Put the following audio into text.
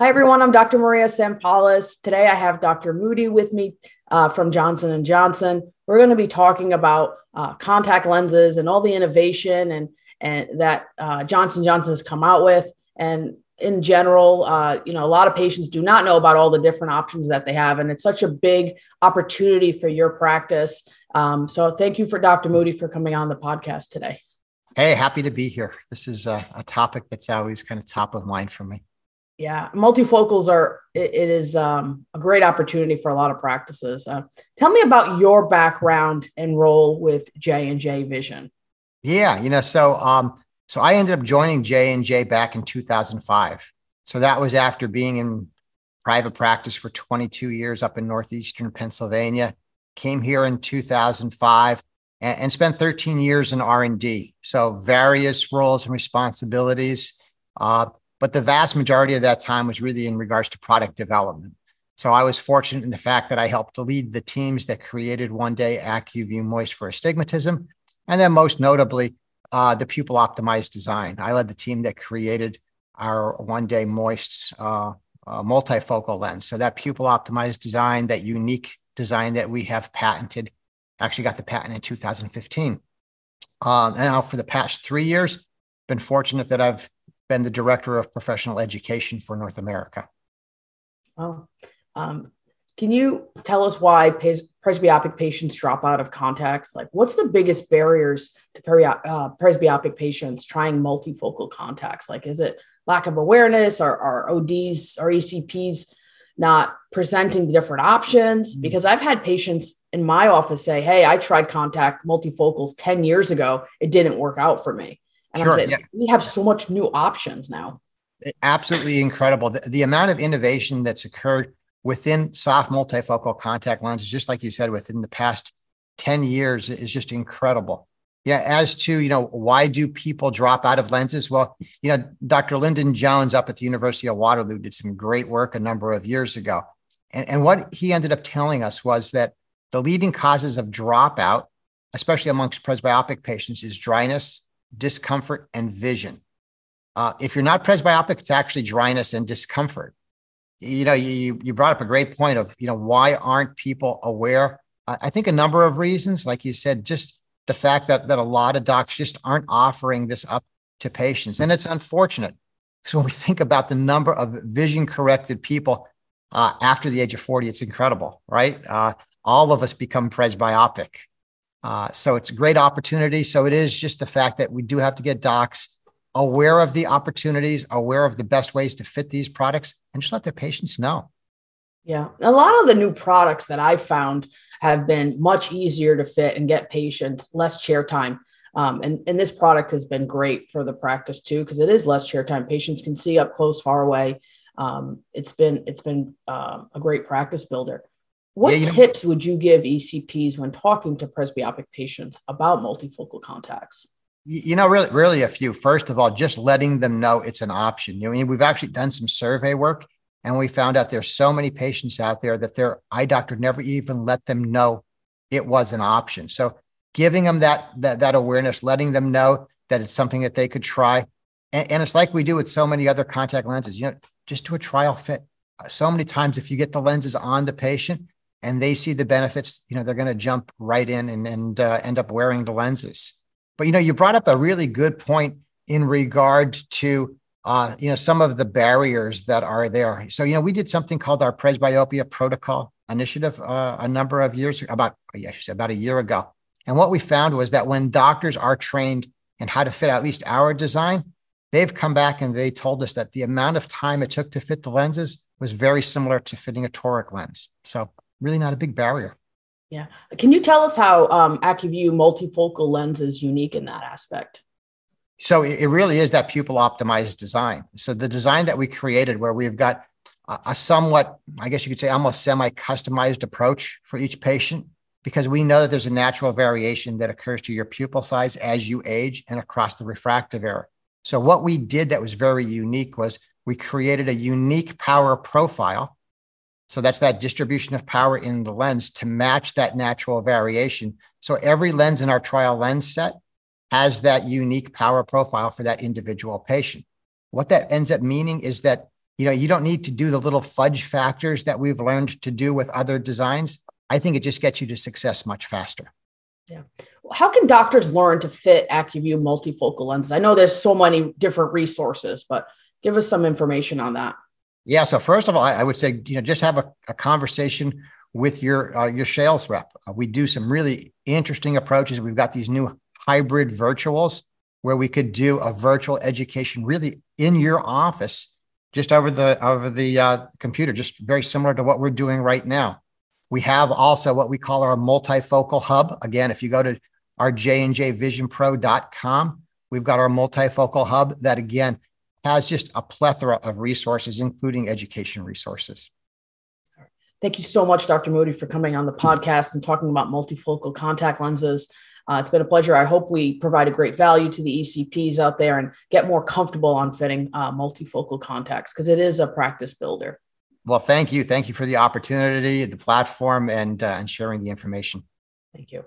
Hi, everyone. I'm Dr. Maria Sampalis. Today, I have Dr. Moody with me uh, from Johnson & Johnson. We're going to be talking about uh, contact lenses and all the innovation and, and that uh, Johnson & Johnson has come out with. And in general, uh, you know, a lot of patients do not know about all the different options that they have. And it's such a big opportunity for your practice. Um, so thank you for Dr. Moody for coming on the podcast today. Hey, happy to be here. This is a, a topic that's always kind of top of mind for me. Yeah, multifocals are it, it is um, a great opportunity for a lot of practices. Uh, tell me about your background and role with J and J Vision. Yeah, you know, so um, so I ended up joining J and J back in 2005. So that was after being in private practice for 22 years up in northeastern Pennsylvania. Came here in 2005 and, and spent 13 years in R&D. So various roles and responsibilities. Uh, but the vast majority of that time was really in regards to product development. So I was fortunate in the fact that I helped to lead the teams that created one day Acuvue Moist for astigmatism. And then most notably, uh, the pupil optimized design. I led the team that created our one day Moist uh, uh, multifocal lens. So that pupil optimized design, that unique design that we have patented, actually got the patent in 2015. Uh, and now for the past three years, been fortunate that I've been the director of professional education for North America. Oh, um, can you tell us why presbyopic patients drop out of contacts? Like, what's the biggest barriers to peri- uh, presbyopic patients trying multifocal contacts? Like, is it lack of awareness? Or are ODs or ECPs not presenting the different options? Mm-hmm. Because I've had patients in my office say, "Hey, I tried contact multifocals ten years ago. It didn't work out for me." And sure, saying, yeah. we have so much new options now. Absolutely incredible. The, the, amount of innovation that's occurred within soft multifocal contact lenses, just like you said, within the past 10 years is just incredible. Yeah, as to, you know, why do people drop out of lenses? Well, you know, Dr. Lyndon Jones up at the University of Waterloo did some great work a number of years ago. And, and what he ended up telling us was that the leading causes of dropout, especially amongst presbyopic patients, is dryness, discomfort, and vision. Uh, if you're not presbyopic, it's actually dryness and discomfort. You know, you, you brought up a great point of, you know, why aren't people aware? I think a number of reasons, like you said, just the fact that, that a lot of docs just aren't offering this up to patients. And it's unfortunate because when we think about the number of vision corrected people uh, after the age of 40, it's incredible, right? Uh, all of us become presbyopic. Uh, so it's a great opportunity. So it is just the fact that we do have to get docs aware of the opportunities, aware of the best ways to fit these products, and just let their patients know. Yeah. A lot of the new products that I found have been much easier to fit and get patients, less chair time. Um, and, and this product has been great for the practice too, because it is less chair time. Patients can see up close, far away. Um, it's been it's been uh, a great practice builder. What yeah, tips would you give ECPs when talking to presbyopic patients about multifocal contacts? You know, really, really a few. First of all, just letting them know it's an option. You know, we've actually done some survey work, and we found out there's so many patients out there that their eye doctor never even let them know it was an option. So, giving them that that, that awareness, letting them know that it's something that they could try, and, and it's like we do with so many other contact lenses. You know, just do a trial fit. Uh, so many times, if you get the lenses on the patient, and they see the benefits, you know, they're going to jump right in and, and uh, end up wearing the lenses. But, you know, you brought up a really good point in regard to, uh, you know, some of the barriers that are there. So, you know, we did something called our presbyopia protocol initiative uh, a number of years about, about a year ago. And what we found was that when doctors are trained in how to fit at least our design, they've come back and they told us that the amount of time it took to fit the lenses was very similar to fitting a toric lens. So really not a big barrier. Yeah. Can you tell us how um, Acuvue multifocal lens is unique in that aspect? So it really is that pupil optimized design. So the design that we created, where we've got a somewhat, I guess you could say, almost semi customized approach for each patient, because we know that there's a natural variation that occurs to your pupil size as you age and across the refractive error. So what we did that was very unique was we created a unique power profile so that's that distribution of power in the lens to match that natural variation. So every lens in our trial lens set has that unique power profile for that individual patient. What that ends up meaning is that you know, you don't need to do the little fudge factors that we've learned to do with other designs. I think it just gets you to success much faster. Yeah. How can doctors learn to fit Acuvue multifocal lenses? I know there's so many different resources, but give us some information on that. Yeah. So first of all, I, I would say, you know, just have a, a conversation with your uh, your sales rep. Uh, we do some really interesting approaches. We've got these new hybrid virtuals where we could do a virtual education really in your office, just over the over the uh, computer, just very similar to what we're doing right now. We have also what we call our multifocal hub. Again, if you go to our jnjvisionpro.com, we've got our multifocal hub that again has just a plethora of resources, including education resources. Thank you so much, Dr. Moody, for coming on the podcast and talking about multifocal contact lenses. Uh, it's been a pleasure. I hope we provide a great value to the ECPs out there and get more comfortable on fitting uh, multifocal contacts because it is a practice builder. Well, thank you. Thank you for the opportunity, the platform, and, uh, and sharing the information. Thank you.